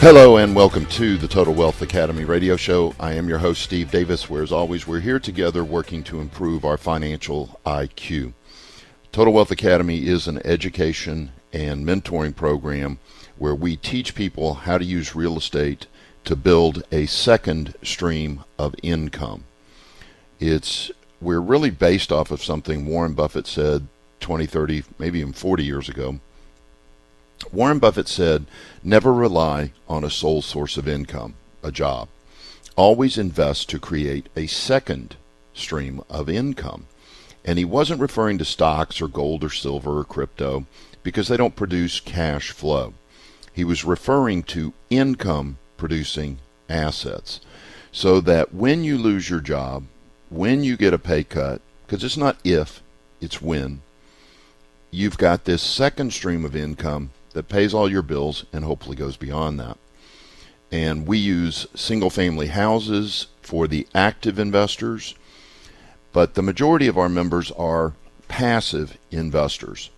Hello and welcome to the Total Wealth Academy radio show. I am your host, Steve Davis, where as always, we're here together working to improve our financial IQ. Total Wealth Academy is an education and mentoring program where we teach people how to use real estate to build a second stream of income. It's we're really based off of something Warren Buffett said 20, 30, maybe even 40 years ago Warren Buffett said, never rely on a sole source of income, a job. Always invest to create a second stream of income. And he wasn't referring to stocks or gold or silver or crypto because they don't produce cash flow. He was referring to income producing assets. So that when you lose your job, when you get a pay cut, because it's not if, it's when, you've got this second stream of income that pays all your bills and hopefully goes beyond that. And we use single family houses for the active investors, but the majority of our members are passive investors.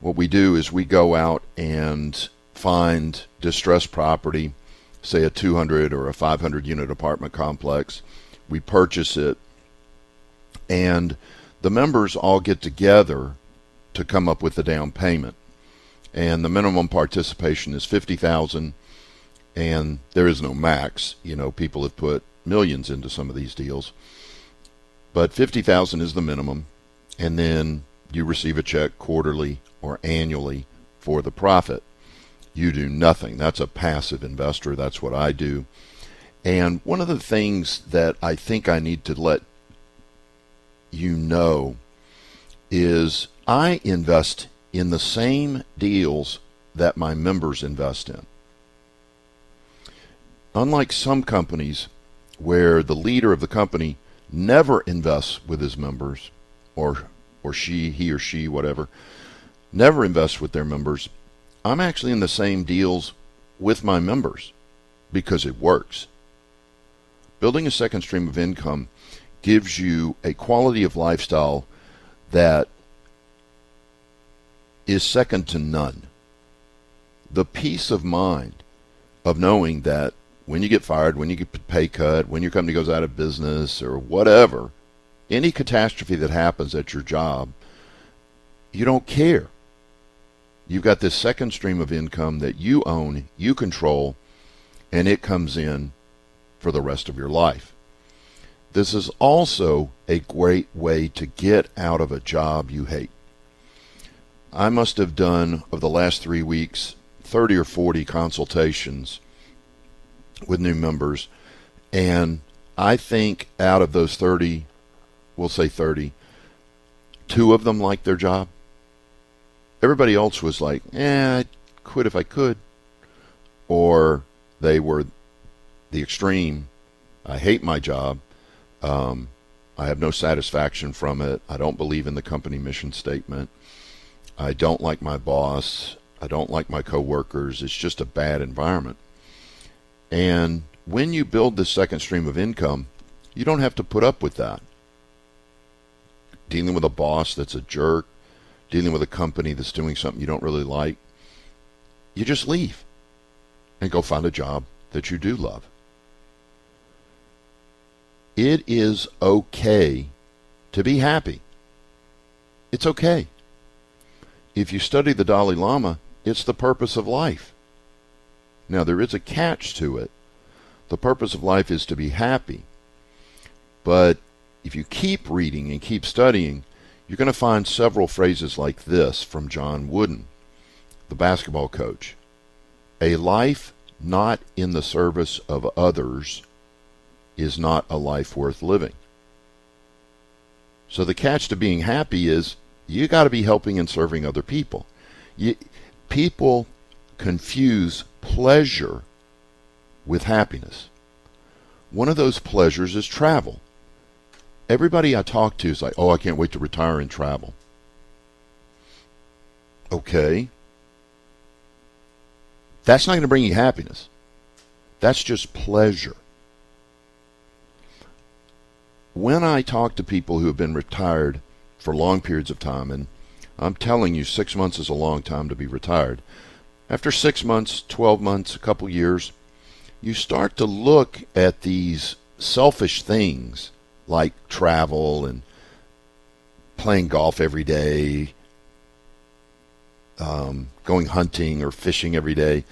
What we do is we go out and find distressed property, say a 200 or a 500 unit apartment complex. We purchase it, and the members all get together to come up with the down payment and the minimum participation is 50,000 and there is no max. You know people have put millions into some of these deals. But 50,000 is the minimum and then you receive a check quarterly or annually for the profit. You do nothing. That's a passive investor. That's what I do. And one of the things that I think I need to let you know is I invest in the same deals that my members invest in. Unlike some companies where the leader of the company never invests with his members or or she, he or she, whatever, never invests with their members, I'm actually in the same deals with my members because it works. Building a second stream of income gives you a quality of lifestyle that is second to none. The peace of mind of knowing that when you get fired, when you get pay cut, when your company goes out of business or whatever, any catastrophe that happens at your job, you don't care. You've got this second stream of income that you own, you control, and it comes in for the rest of your life. This is also a great way to get out of a job you hate. I must have done, of the last three weeks, 30 or 40 consultations with new members. And I think out of those 30, we'll say 30, two of them liked their job. Everybody else was like, eh, I'd quit if I could. Or they were the extreme. I hate my job. Um, I have no satisfaction from it. I don't believe in the company mission statement. I don't like my boss. I don't like my coworkers. It's just a bad environment. And when you build this second stream of income, you don't have to put up with that. Dealing with a boss that's a jerk, dealing with a company that's doing something you don't really like, you just leave and go find a job that you do love. It is okay to be happy. It's okay if you study the Dalai Lama, it's the purpose of life. Now, there is a catch to it. The purpose of life is to be happy. But if you keep reading and keep studying, you're going to find several phrases like this from John Wooden, the basketball coach. A life not in the service of others is not a life worth living. So the catch to being happy is you got to be helping and serving other people. You, people confuse pleasure with happiness. one of those pleasures is travel. Everybody I talk to is like, oh, I can't wait to retire and travel. Okay. That's not going to bring you happiness. That's just pleasure. When I talk to people who have been retired for long periods of time, and I'm telling you, six months is a long time to be retired. After six months, 12 months, a couple years, you start to look at these selfish things like travel and playing golf every day, um, going hunting or fishing every day.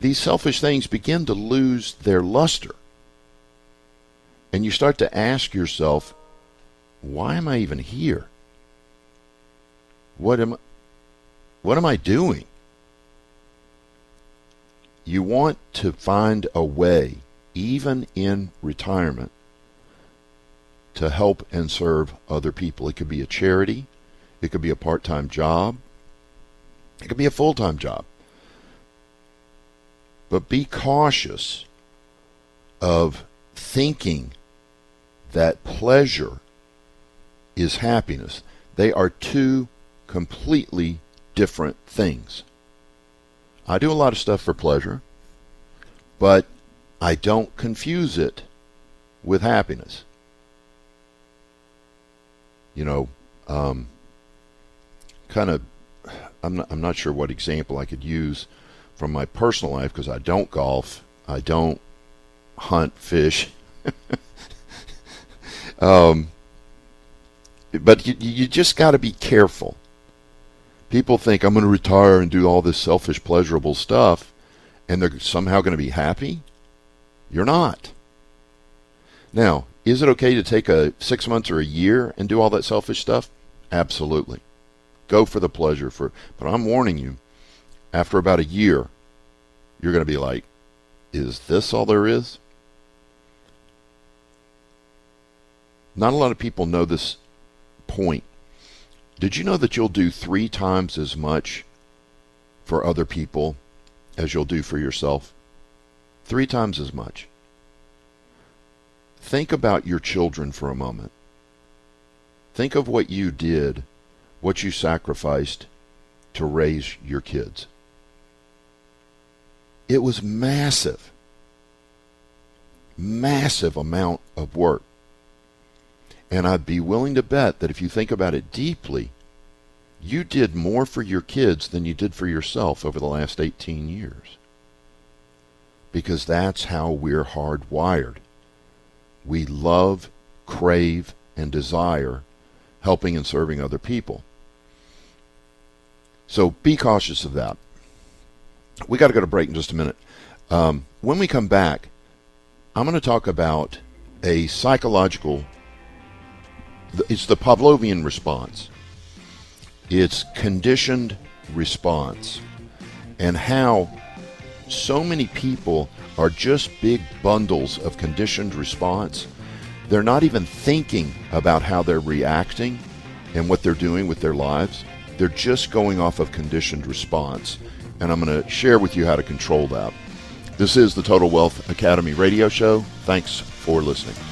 These selfish things begin to lose their luster. And you start to ask yourself, why am I even here? What am what am I doing? You want to find a way, even in retirement, to help and serve other people. It could be a charity, it could be a part time job, it could be a full time job. But be cautious of thinking that pleasure is happiness. They are two completely different things. I do a lot of stuff for pleasure, but I don't confuse it with happiness. You know, um, kind of, I'm not, I'm not sure what example I could use from my personal life because I don't golf, I don't hunt, fish. um, but you, you just got to be careful people think I'm going to retire and do all this selfish, pleasurable stuff, and they're somehow going to be happy. You're not. Now, is it okay to take a six months or a year and do all that selfish stuff? Absolutely. Go for the pleasure for but I'm warning you, after about a year, you're going to be like, is this all there is? Not a lot of people know this point. Did you know that you'll do three times as much for other people as you'll do for yourself? Three times as much. Think about your children for a moment. Think of what you did, what you sacrificed to raise your kids. It was massive. Massive amount of work. And I'd be willing to bet that if you think about it deeply, you did more for your kids than you did for yourself over the last 18 years. Because that's how we're hardwired. We love, crave, and desire helping and serving other people. So be cautious of that. We got to go to break in just a minute. Um, when we come back, I'm going to talk about a psychological it's the Pavlovian response. It's conditioned response. And how so many people are just big bundles of conditioned response. They're not even thinking about how they're reacting and what they're doing with their lives. They're just going off of conditioned response. And I'm going to share with you how to control that. This is the Total Wealth Academy radio show. Thanks for listening.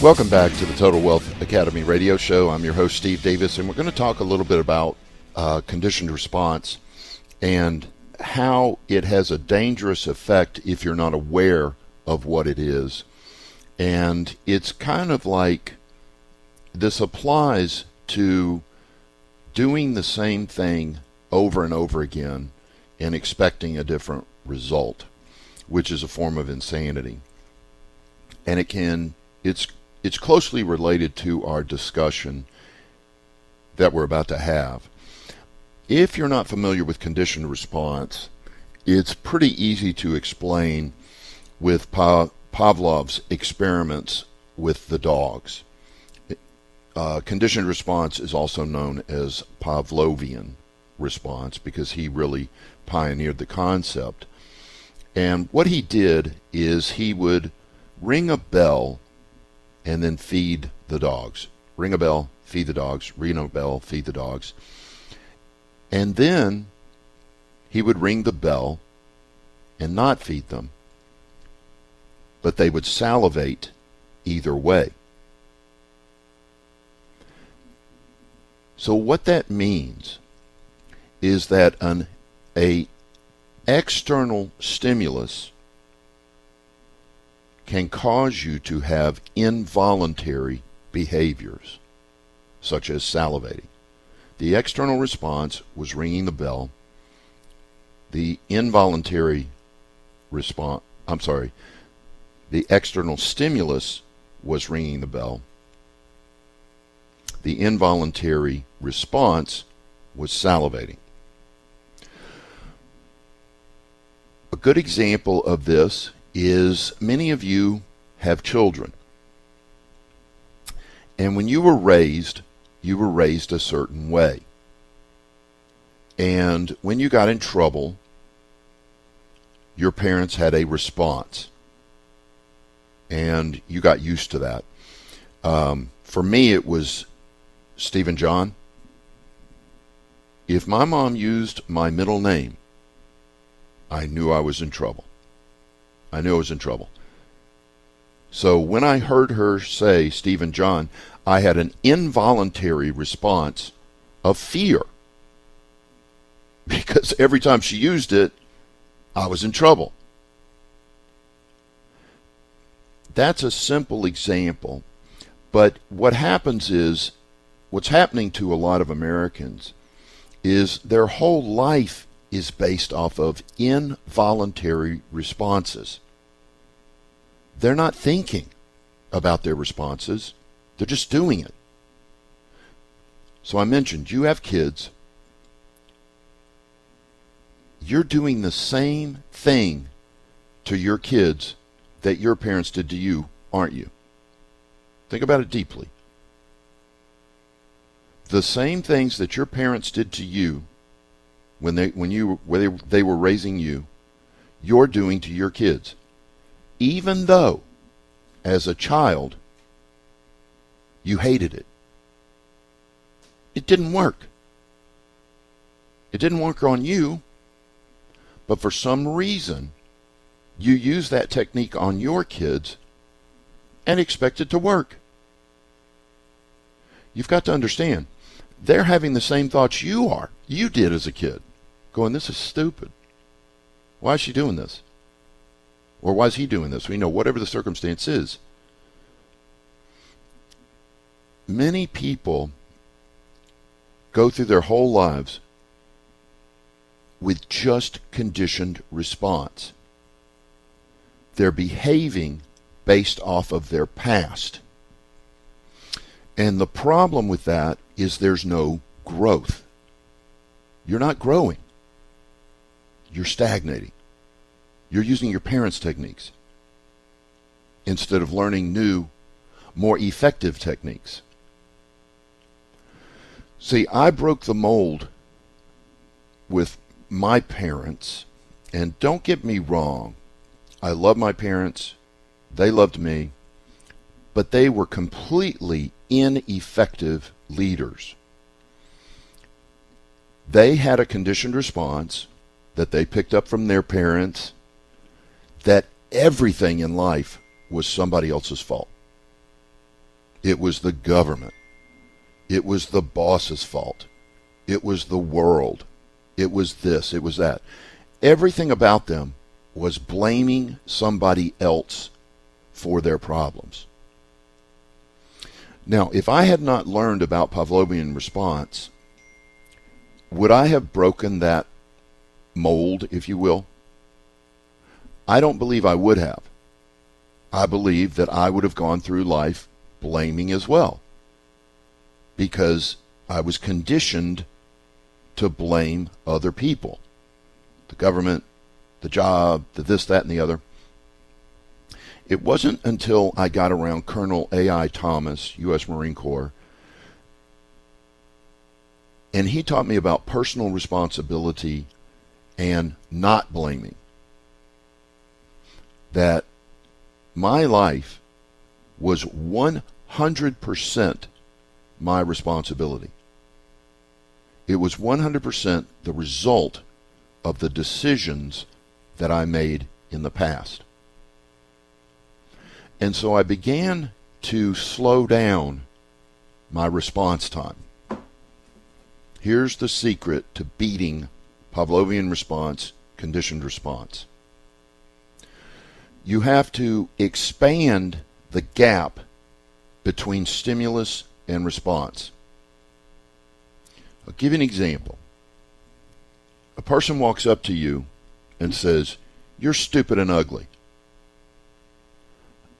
Welcome back to the Total Wealth Academy radio show. I'm your host, Steve Davis, and we're going to talk a little bit about uh, conditioned response and how it has a dangerous effect if you're not aware of what it is. And it's kind of like this applies to doing the same thing over and over again and expecting a different result, which is a form of insanity. And it can, it's it's closely related to our discussion that we're about to have. if you're not familiar with conditioned response, it's pretty easy to explain with pa- Pavlov's experiments with the dogs. Uh, conditioned response is also known as Pavlovian response because he really pioneered the concept. And what he did is he would ring a bell and then feed the dogs. Ring a bell, feed the dogs, ring a bell, feed the dogs. And then he would ring the bell and not feed them, but they would salivate either way. So what that means is that an a external stimulus can cause you to have involuntary behaviors such as salivating. The external response was ringing the bell. The involuntary response, I'm sorry, the external stimulus was ringing the bell. The involuntary response was salivating. A good example of this is many of you have children. And when you were raised, you were raised a certain way. And when you got in trouble, your parents had a response. And you got used to that. Um, for me, it was Stephen John. If my mom used my middle name, I knew I was in trouble. I knew I was in trouble. So when I heard her say Stephen John, I had an involuntary response of fear. Because every time she used it, I was in trouble. That's a simple example. But what happens is, what's happening to a lot of Americans is their whole life is based off of involuntary responses. They're not thinking about their responses, they're just doing it. So I mentioned you have kids. You're doing the same thing to your kids that your parents did to you, aren't you? Think about it deeply. The same things that your parents did to you when they when you when they, were raising you, you're doing to your kids. Even though as a child you hated it. It didn't work. It didn't work on you, but for some reason you use that technique on your kids and expect it to work. You've got to understand, they're having the same thoughts you are, you did as a kid going, This is stupid. Why is she doing this? Or why is he doing this? We know whatever the circumstance is. Many people go through their whole lives with just conditioned response. They're behaving based off of their past. And the problem with that is there's no growth. You're not growing you're stagnating. You're using your parents' techniques instead of learning new, more effective techniques. See, I broke the mold with my parents, and don't get me wrong, I love my parents, they loved me, but they were completely ineffective leaders. They had a conditioned response that they picked up from their parents that everything in life was somebody else's fault. It was the government. It was the boss's fault. It was the world. It was this. It was that. Everything about them was blaming somebody else for their problems. Now, if I had not learned about Pavlovian response, would I have broken that mold, if you will? I don't believe I would have. I believe that I would have gone through life blaming as well. Because I was conditioned to blame other people the government, the job, the this, that, and the other. It wasn't until I got around Colonel A.I. Thomas, U.S. Marine Corps, and he taught me about personal responsibility and not blaming. That my life was 100% my responsibility. It was 100% the result of the decisions that I made in the past. And so I began to slow down my response time. Here's the secret to beating Pavlovian response, conditioned response. You have to expand the gap between stimulus and response. I'll give you an example. A person walks up to you and says, You're stupid and ugly.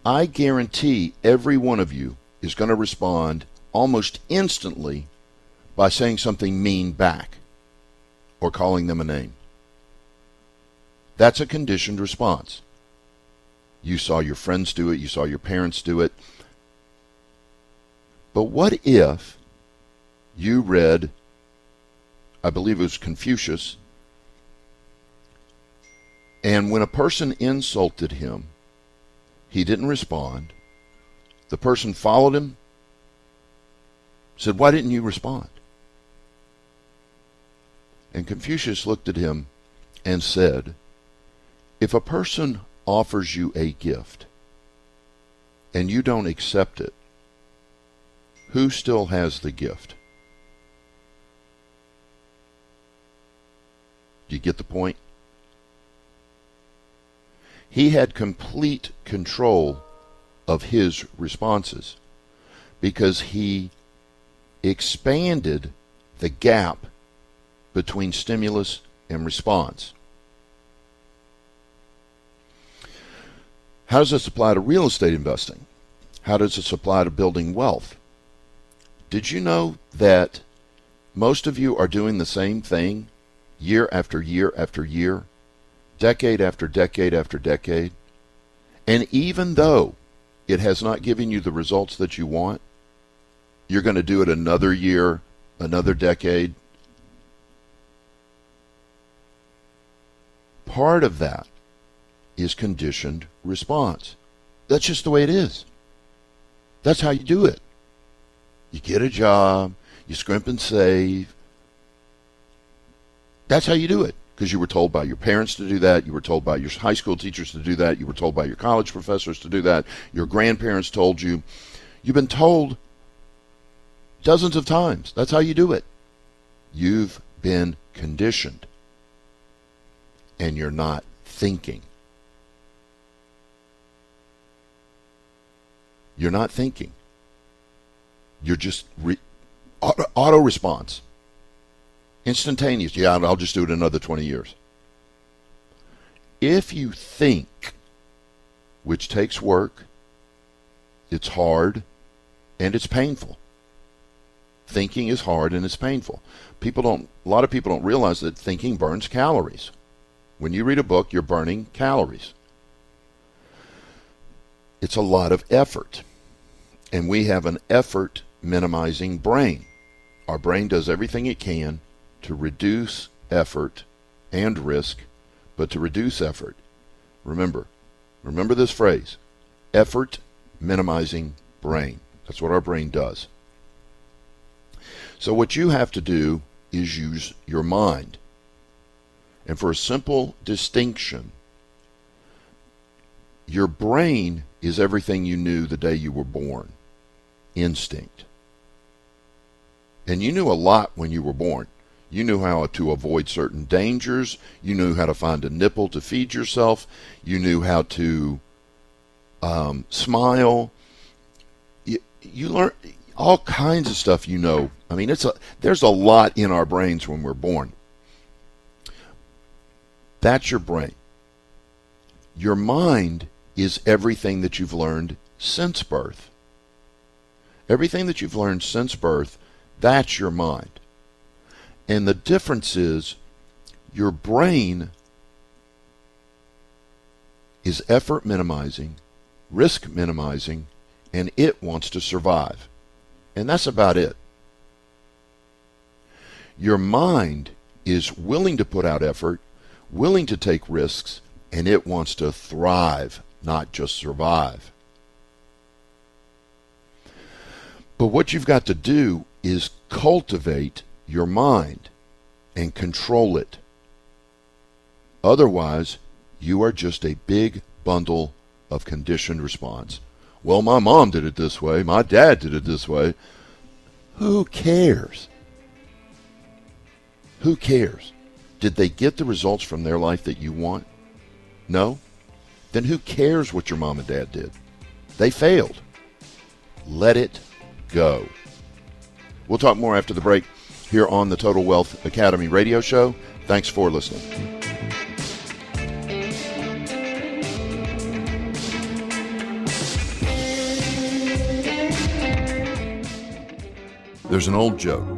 I guarantee every one of you is going to respond almost instantly by saying something mean back or calling them a name. That's a conditioned response. You saw your friends do it, you saw your parents do it. But what if you read, I believe it was Confucius, and when a person insulted him, he didn't respond. The person followed him, said, Why didn't you respond? And Confucius looked at him and said, If a person offers you a gift and you don't accept it, who still has the gift? Do you get the point? He had complete control of his responses because he expanded the gap between stimulus and response. How does this apply to real estate investing? How does this apply to building wealth? Did you know that most of you are doing the same thing year after year after year, decade after decade after decade? And even though it has not given you the results that you want, you're going to do it another year, another decade. Part of that is conditioned response. That's just the way it is. That's how you do it. You get a job, you scrimp and save. That's how you do it because you were told by your parents to do that, you were told by your high school teachers to do that, you were told by your college professors to do that, your grandparents told you. You've been told dozens of times. That's how you do it. You've been conditioned. And you're not thinking. You're not thinking. You're just re- auto, auto response. Instantaneous. Yeah, I'll just do it another 20 years. If you think, which takes work, it's hard, and it's painful. Thinking is hard and it's painful. People don't a lot of people don't realize that thinking burns calories. When you read a book, you're burning calories. It's a lot of effort. And we have an effort minimizing brain. Our brain does everything it can to reduce effort and risk, but to reduce effort. Remember, remember this phrase effort minimizing brain. That's what our brain does. So, what you have to do is use your mind. And for a simple distinction, your brain is everything you knew the day you were born instinct. And you knew a lot when you were born. You knew how to avoid certain dangers. You knew how to find a nipple to feed yourself. You knew how to um, smile. You, you learn all kinds of stuff you know. I mean, it's a, there's a lot in our brains when we're born. That's your brain. Your mind is everything that you've learned since birth. Everything that you've learned since birth, that's your mind. And the difference is your brain is effort minimizing, risk minimizing, and it wants to survive. And that's about it. Your mind is willing to put out effort, willing to take risks, and it wants to thrive, not just survive. But what you've got to do is cultivate your mind and control it. Otherwise, you are just a big bundle of conditioned response. Well, my mom did it this way, my dad did it this way. Who cares? Who cares? Did they get the results from their life that you want? No? Then who cares what your mom and dad did? They failed. Let it go. We'll talk more after the break here on the Total Wealth Academy radio show. Thanks for listening. There's an old joke.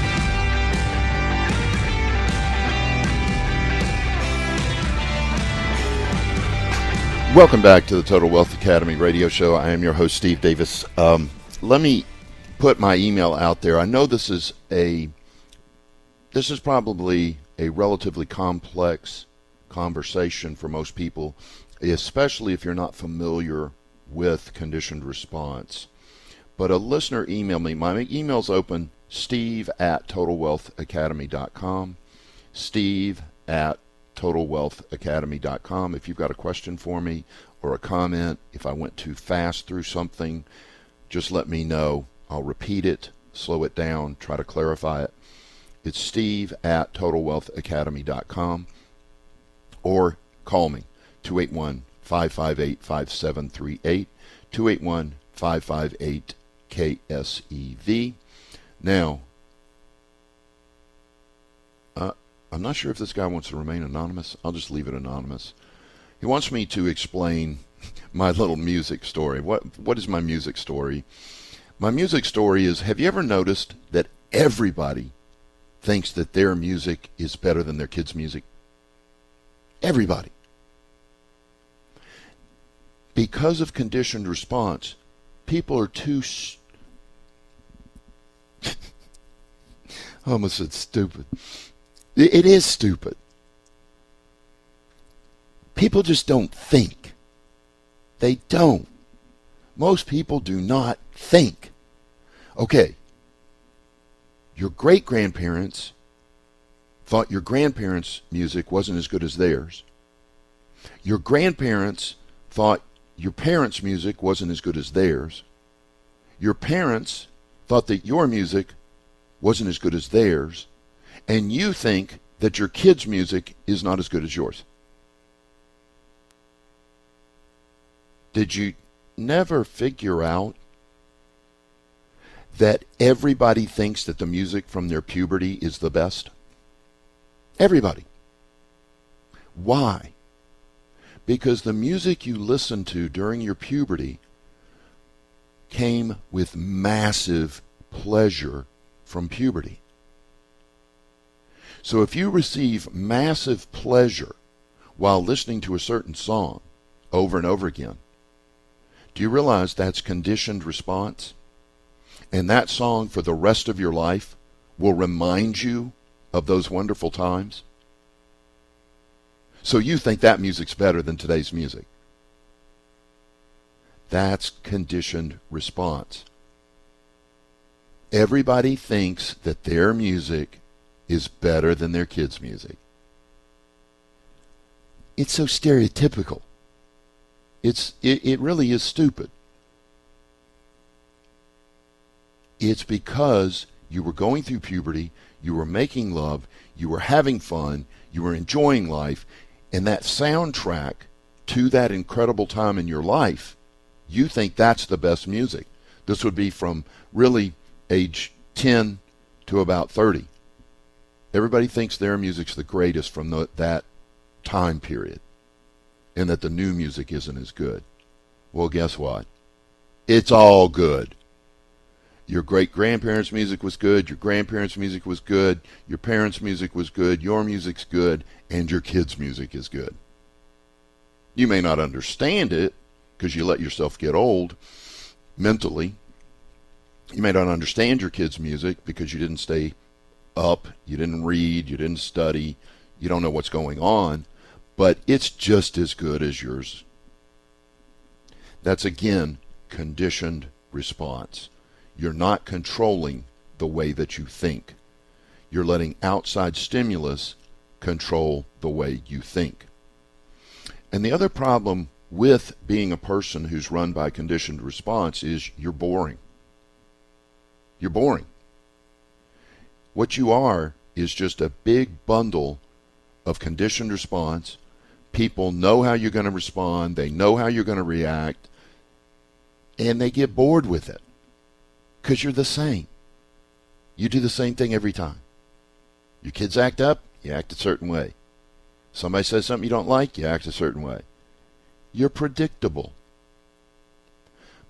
Welcome back to the Total Wealth Academy radio show. I am your host, Steve Davis. Um, let me put my email out there. I know this is a this is probably a relatively complex conversation for most people, especially if you're not familiar with conditioned response. But a listener emailed me. My email's open, steve at totalwealthacademy.com. Steve at totalwealthacademy.com. If you've got a question for me or a comment, if I went too fast through something, just let me know. I'll repeat it, slow it down, try to clarify it. It's steve at totalwealthacademy.com or call me 281 558 5738 281 558 KSEV. Now, I'm not sure if this guy wants to remain anonymous. I'll just leave it anonymous. He wants me to explain my little music story. What what is my music story? My music story is have you ever noticed that everybody thinks that their music is better than their kids' music? Everybody. Because of conditioned response, people are too I almost said stupid. It is stupid. People just don't think. They don't. Most people do not think. Okay, your great grandparents thought your grandparents' music wasn't as good as theirs. Your grandparents thought your parents' music wasn't as good as theirs. Your parents thought that your music wasn't as good as theirs and you think that your kids' music is not as good as yours. Did you never figure out that everybody thinks that the music from their puberty is the best? Everybody. Why? Because the music you listened to during your puberty came with massive pleasure from puberty. So if you receive massive pleasure while listening to a certain song over and over again, do you realize that's conditioned response? And that song for the rest of your life will remind you of those wonderful times? So you think that music's better than today's music. That's conditioned response. Everybody thinks that their music is better than their kids' music. It's so stereotypical. It's it, it really is stupid. It's because You were going through puberty, you were making love, you were having fun, you were enjoying life, and that soundtrack to that incredible time in your life, you think that's the best music. This would be from really age 10 to about 30. Everybody thinks their music's the greatest from the, that time period and that the new music isn't as good. Well, guess what? It's all good. Your great grandparents' music was good, your grandparents' music was good, your parents' music was good, your music's good, and your kids' music is good. You may not understand it because you let yourself get old mentally. You may not understand your kids' music because you didn't stay up, you didn't read, you didn't study, you don't know what's going on, but it's just as good as yours. That's again conditioned response. You're not controlling the way that you think. You're letting outside stimulus control the way you think. And the other problem with being a person who's run by conditioned response is you're boring. You're boring. What you are is just a big bundle of conditioned response. People know how you're going to respond, they know how you're going to react, and they get bored with it because you're the same. You do the same thing every time. Your kids act up, you act a certain way. Somebody says something you don't like, you act a certain way. You're predictable.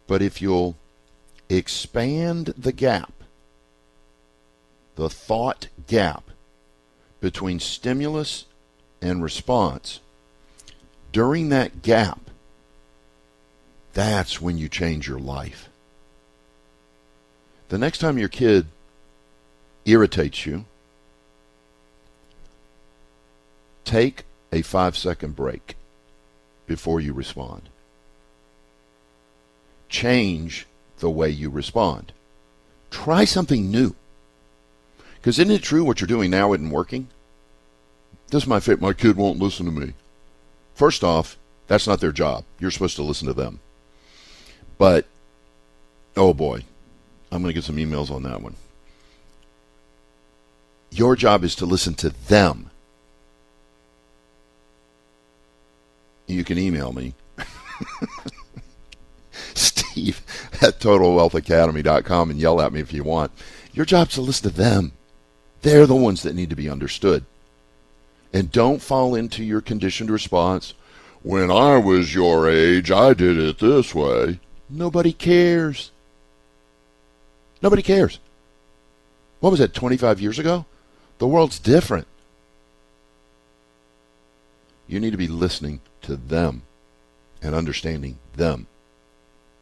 But if you'll expand the gap, the thought gap between stimulus and response, during that gap, that's when you change your life. The next time your kid irritates you, take a five second break before you respond. Change the way you respond. Try something new. Because isn't it true what you're doing now isn't working? This is my fit. My kid won't listen to me. First off, that's not their job. You're supposed to listen to them. But, oh boy, I'm going to get some emails on that one. Your job is to listen to them. You can email me. Steve at TotalWealthAcademy.com and yell at me if you want. Your job's to listen to them. They're the ones that need to be understood. And don't fall into your conditioned response. When I was your age, I did it this way. Nobody cares. Nobody cares. What was that, 25 years ago? The world's different. You need to be listening to them and understanding them.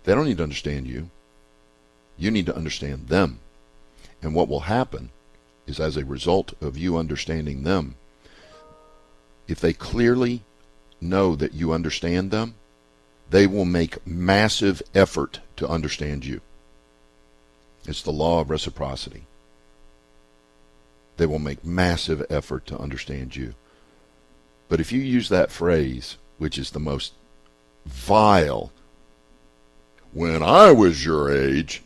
They don't need to understand you. You need to understand them. And what will happen is as a result of you understanding them, if they clearly know that you understand them, they will make massive effort to understand you. It's the law of reciprocity. They will make massive effort to understand you. But if you use that phrase, which is the most vile, when I was your age,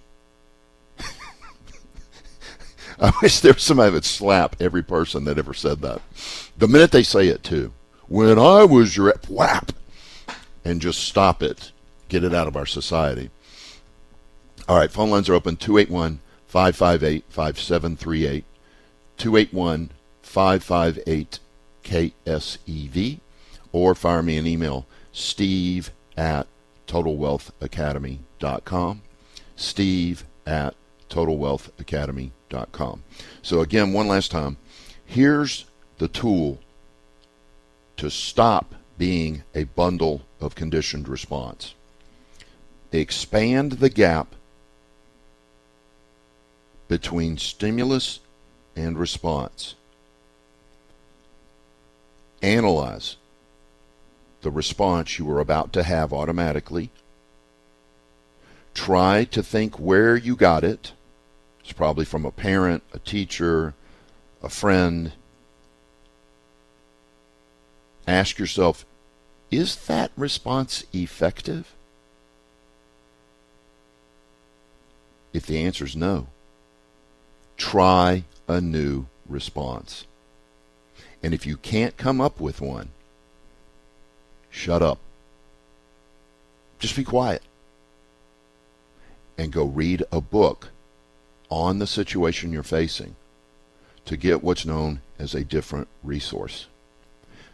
I wish there was somebody that would slap every person that ever said that. The minute they say it too, when I was your whap, and just stop it, get it out of our society. All right, phone lines are open 281 558 5738. 281 558 KSEV. Or fire me an email, steve at totalwealthacademy.com. Steve at totalwealthacademy.com. So, again, one last time, here's the tool to stop being a bundle of conditioned response. Expand the gap between stimulus and response. Analyze the response you are about to have automatically. Try to think where you got it. It's probably from a parent, a teacher, a friend. Ask yourself, is that response effective? If the answer is no, try a new response. And if you can't come up with one, shut up. Just be quiet. And go read a book on the situation you're facing to get what's known as a different resource.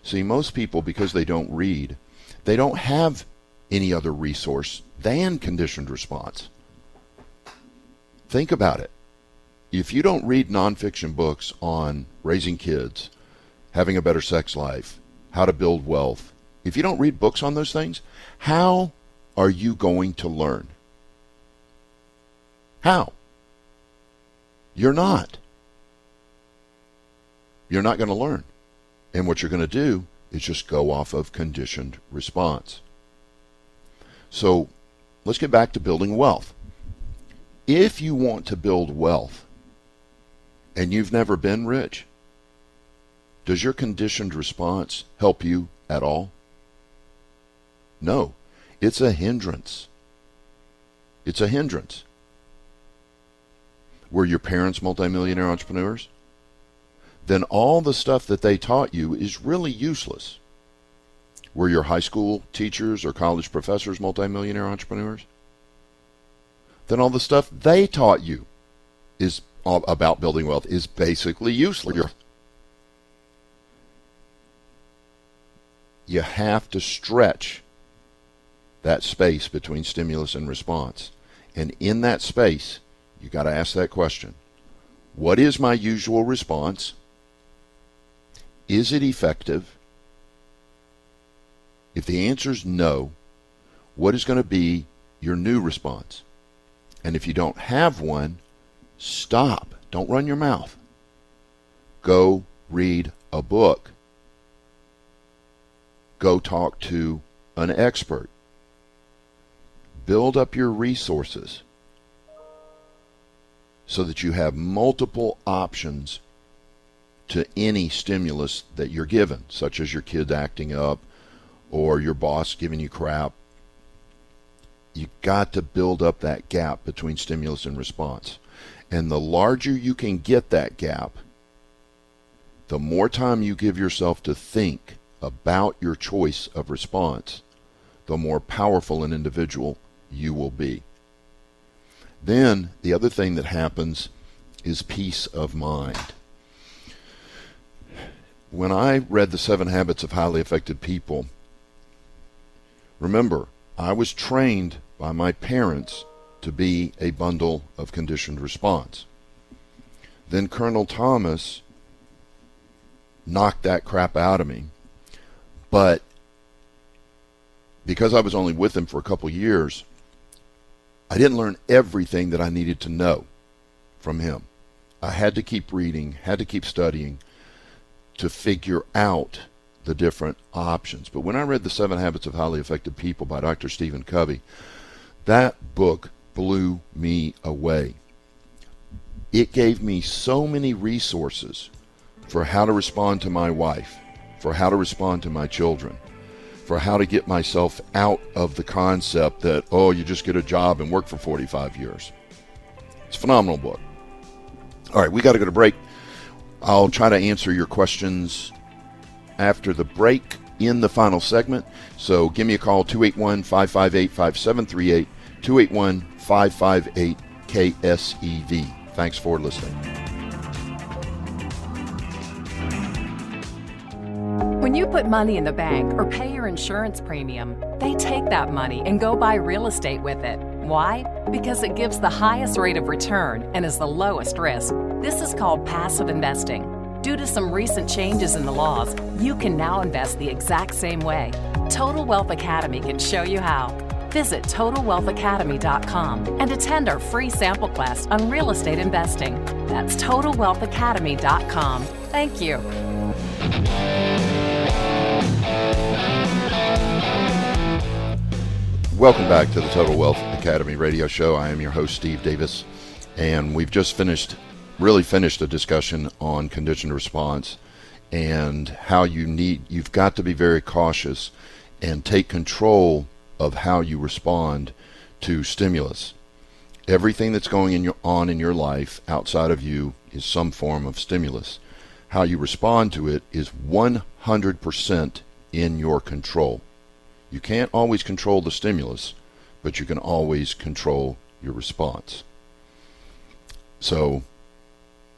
See, most people, because they don't read, they don't have any other resource than conditioned response. Think about it. If you don't read nonfiction books on raising kids, having a better sex life, how to build wealth, if you don't read books on those things, how are you going to learn? How? You're not. You're not going to learn. And what you're going to do is just go off of conditioned response. So let's get back to building wealth. If you want to build wealth and you've never been rich, does your conditioned response help you at all? No, it's a hindrance. It's a hindrance. Were your parents multimillionaire entrepreneurs? Then all the stuff that they taught you is really useless. Were your high school teachers or college professors multimillionaire entrepreneurs? Then all the stuff they taught you is about building wealth is basically useless. You have to stretch that space between stimulus and response. And in that space, you got to ask that question. What is my usual response? Is it effective? If the answer is no, what is going to be your new response? And if you don't have one, stop. Don't run your mouth. Go read a book. Go talk to an expert. Build up your resources so that you have multiple options to any stimulus that you're given, such as your kid acting up or your boss giving you crap. You got to build up that gap between stimulus and response. And the larger you can get that gap, the more time you give yourself to think about your choice of response, the more powerful an individual you will be. Then the other thing that happens is peace of mind. When I read The Seven Habits of Highly Effective People, remember, I was trained by my parents to be a bundle of conditioned response. Then Colonel Thomas knocked that crap out of me. But because I was only with him for a couple years, I didn't learn everything that I needed to know from him. I had to keep reading, had to keep studying to figure out the different options. But when I read The Seven Habits of Highly Effective People by Dr. Stephen Covey, that book blew me away. It gave me so many resources for how to respond to my wife, for how to respond to my children, for how to get myself out of the concept that, oh, you just get a job and work for 45 years. It's a phenomenal book. All right, we got to go to break. I'll try to answer your questions after the break in the final segment. So give me a call 281 558 5738, 281 558 KSEV. Thanks for listening. When you put money in the bank or pay your insurance premium, they take that money and go buy real estate with it. Why? Because it gives the highest rate of return and is the lowest risk. This is called passive investing. Due to some recent changes in the laws, you can now invest the exact same way. Total Wealth Academy can show you how. Visit TotalWealthAcademy.com and attend our free sample class on real estate investing. That's TotalWealthAcademy.com. Thank you. Welcome back to the Total Wealth Academy radio show. I am your host, Steve Davis, and we've just finished, really finished a discussion on conditioned response and how you need, you've got to be very cautious and take control of how you respond to stimulus. Everything that's going in your, on in your life outside of you is some form of stimulus. How you respond to it is 100% in your control. You can't always control the stimulus, but you can always control your response. So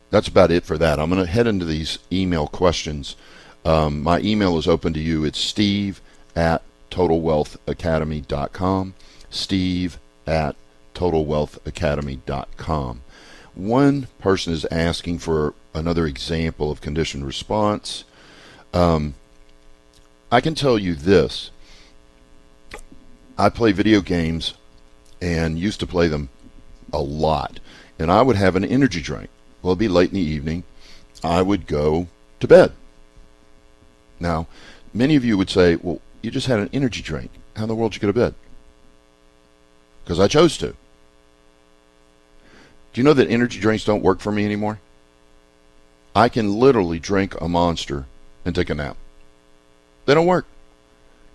that's about it for that. I'm going to head into these email questions. Um, my email is open to you. It's steve at totalwealthacademy.com. Steve at totalwealthacademy.com. One person is asking for another example of conditioned response. Um, I can tell you this. I play video games and used to play them a lot. And I would have an energy drink. Well, it'd be late in the evening. I would go to bed. Now, many of you would say, well, you just had an energy drink. How in the world did you go to bed? Because I chose to. Do you know that energy drinks don't work for me anymore? I can literally drink a monster and take a nap. They don't work.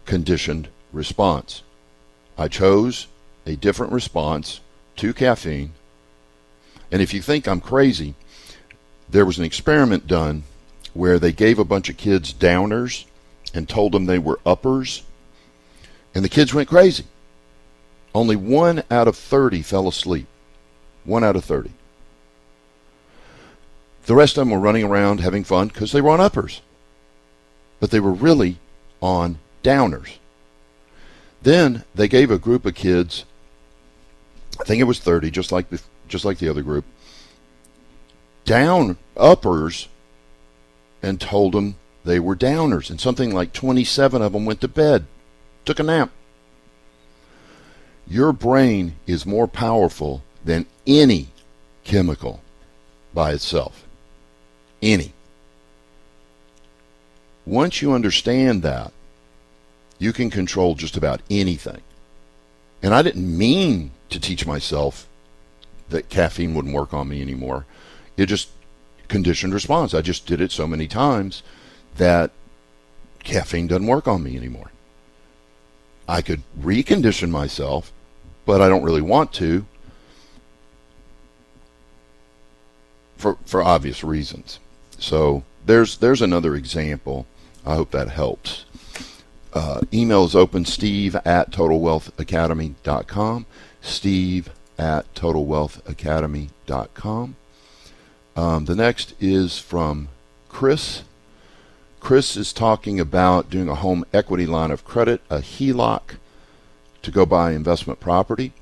Conditioned response. I chose a different response to caffeine. And if you think I'm crazy, there was an experiment done where they gave a bunch of kids downers and told them they were uppers, and the kids went crazy. Only one out of 30 fell asleep. One out of 30. The rest of them were running around having fun because they were on uppers. But they were really on downers. Then they gave a group of kids, I think it was 30, just like the, just like the other group, down uppers and told them they were downers. And something like 27 of them went to bed, took a nap. Your brain is more powerful than any chemical by itself. Any. Once you understand that, you can control just about anything. And I didn't mean to teach myself that caffeine wouldn't work on me anymore. It just conditioned response. I just did it so many times that caffeine doesn't work on me anymore. I could recondition myself, but I don't really want to for for obvious reasons. So there's there's another example. I hope that helps. Uh, email is open steve at totalwealthacademy.com. Steve at totalwealthacademy.com. Um, the next is from Chris. Chris is talking about doing a home equity line of credit, a HELOC, to go buy investment property.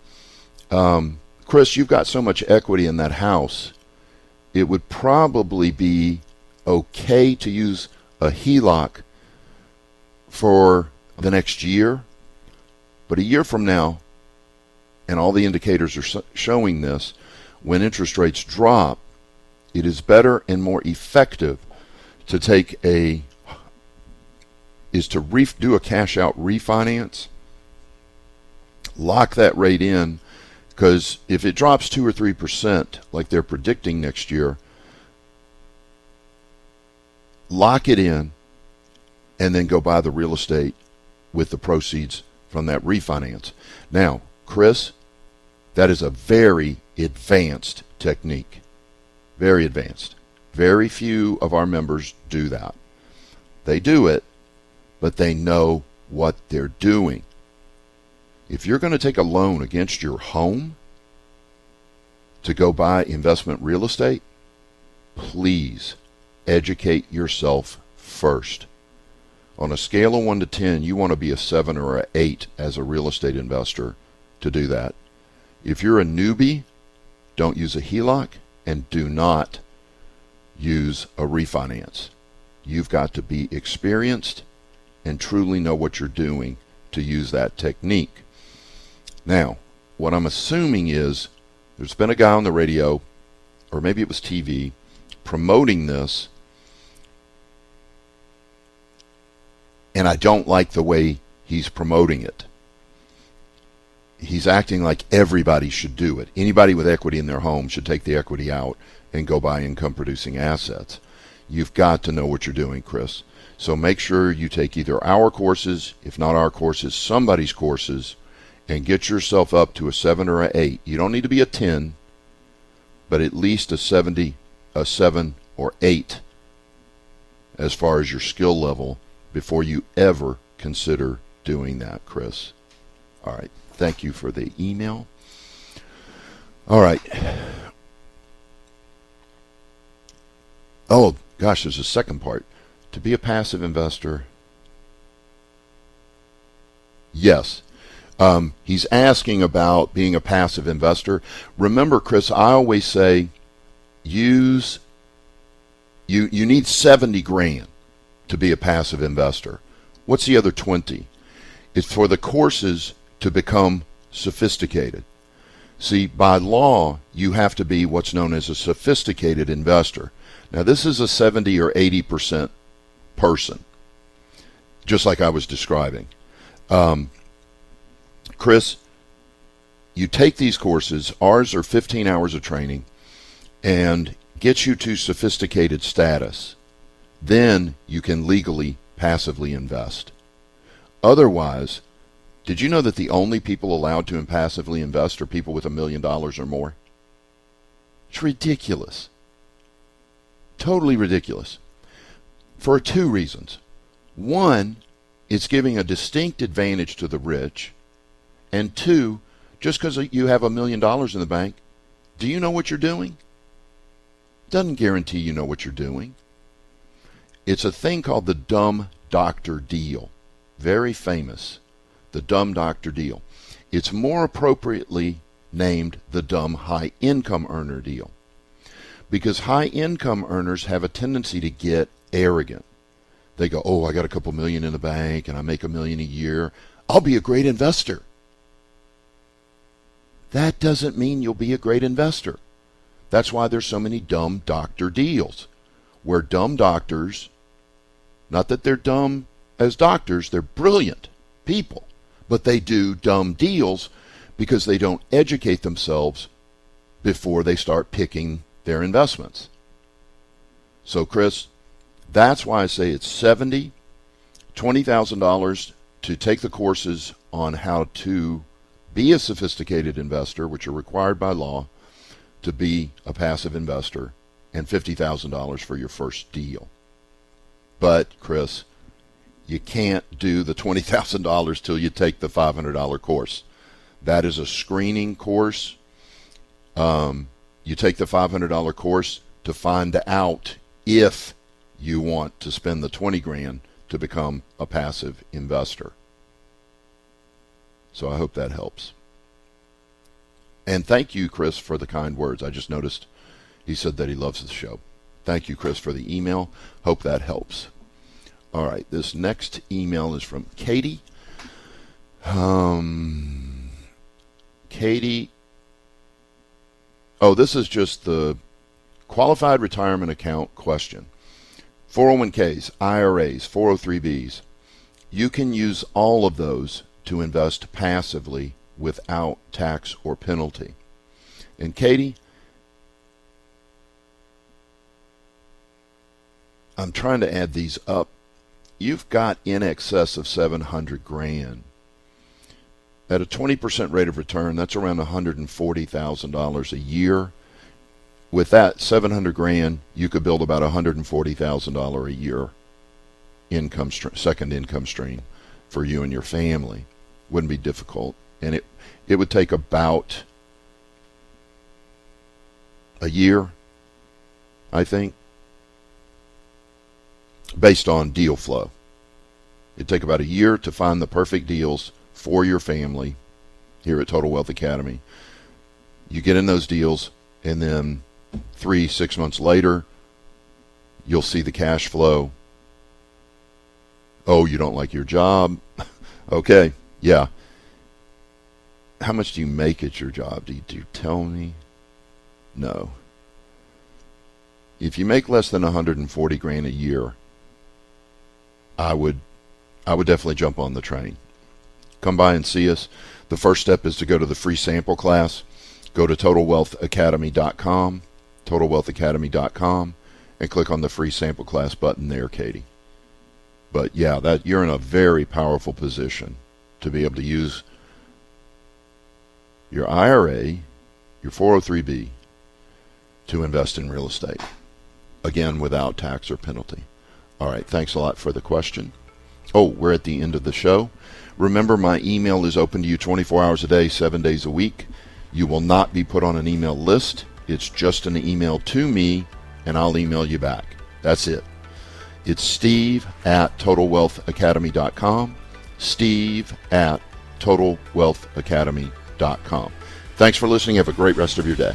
Um, Chris, you've got so much equity in that house, it would probably be okay to use a HELOC for the next year. But a year from now, and all the indicators are showing this, when interest rates drop, it is better and more effective to take a is to do a cash out refinance, lock that rate in, because if it drops two or three percent, like they're predicting next year, lock it in, and then go buy the real estate with the proceeds from that refinance. Now, Chris, that is a very advanced technique. Very advanced. Very few of our members do that. They do it, but they know what they're doing. If you're going to take a loan against your home to go buy investment real estate, please educate yourself first. On a scale of 1 to 10, you want to be a 7 or an 8 as a real estate investor to do that. If you're a newbie, don't use a HELOC and do not use a refinance. You've got to be experienced and truly know what you're doing to use that technique. Now, what I'm assuming is there's been a guy on the radio, or maybe it was TV, promoting this and I don't like the way he's promoting it. He's acting like everybody should do it. Anybody with equity in their home should take the equity out and go buy income producing assets. You've got to know what you're doing, Chris. So make sure you take either our courses, if not our courses, somebody's courses, and get yourself up to a 7 or a 8. You don't need to be a 10, but at least a 70, a 7 or 8 as far as your skill level before you ever consider doing that, Chris. All right. Thank you for the email. All right. Oh, gosh, there's a second part. To be a passive investor, yes. Um, he's asking about being a passive investor. Remember, Chris, I always say use you you need 70 grand to be a passive investor. What's the other 20? It's for the courses to become sophisticated. See, by law, you have to be what's known as a sophisticated investor. Now, this is a 70 or 80% person, just like I was describing. Um, Chris, you take these courses, ours are 15 hours of training, and get you to sophisticated status. Then you can legally passively invest. Otherwise, did you know that the only people allowed to passively invest are people with a million dollars or more? It's ridiculous. Totally ridiculous. For two reasons. One, it's giving a distinct advantage to the rich. And two, just because you have a million dollars in the bank, do you know what you're doing? Doesn't guarantee you know what you're doing. It's a thing called the dumb doctor deal. Very famous. The dumb doctor deal. It's more appropriately named the dumb high income earner deal because high income earners have a tendency to get arrogant. They go, Oh, I got a couple million in the bank and I make a million a year. I'll be a great investor. That doesn't mean you'll be a great investor. That's why there's so many dumb doctor deals where dumb doctors, not that they're dumb as doctors, they're brilliant people, but they do dumb deals because they don't educate themselves before they start picking their investments. So, Chris, that's why I say it's seventy, twenty thousand dollars to take the courses on how to be a sophisticated investor, which are required by law to be a passive investor, and fifty thousand dollars for your first deal. But, Chris, you can't do the twenty thousand dollars till you take the five hundred dollar course. That is a screening course. Um, you take the $500 course to find out if you want to spend the 20 grand to become a passive investor. So I hope that helps. And thank you, Chris, for the kind words. I just noticed he said that he loves the show. Thank you, Chris, for the email. Hope that helps. All right, this next email is from Katie. Um, Katie Oh, this is just the qualified retirement account question. 401ks, IRAs, 403bs. You can use all of those to invest passively without tax or penalty. And Katie, I'm trying to add these up. You've got in excess of 700 grand at a 20% rate of return, that's around $140,000 a year. With that 700 grand, you could build about $140,000 a year income second income stream for you and your family. Wouldn't be difficult, and it it would take about a year, I think, based on deal flow. It'd take about a year to find the perfect deals for your family here at Total Wealth Academy. You get in those deals, and then three, six months later, you'll see the cash flow. Oh, you don't like your job? okay, yeah. How much do you make at your job? Do you, do you tell me? No. If you make less than 140 grand a year, I would I would definitely jump on the train come by and see us. The first step is to go to the free sample class. Go to totalwealthacademy.com, totalwealthacademy.com, and click on the free sample class button there, Katie. But yeah, that you're in a very powerful position to be able to use your IRA, your 403b to invest in real estate. Again, without tax or penalty. All right, thanks a lot for the question. Oh, we're at the end of the show. Remember, my email is open to you 24 hours a day, seven days a week. You will not be put on an email list. It's just an email to me, and I'll email you back. That's it. It's steve at totalwealthacademy.com. Steve at totalwealthacademy.com. Thanks for listening. Have a great rest of your day.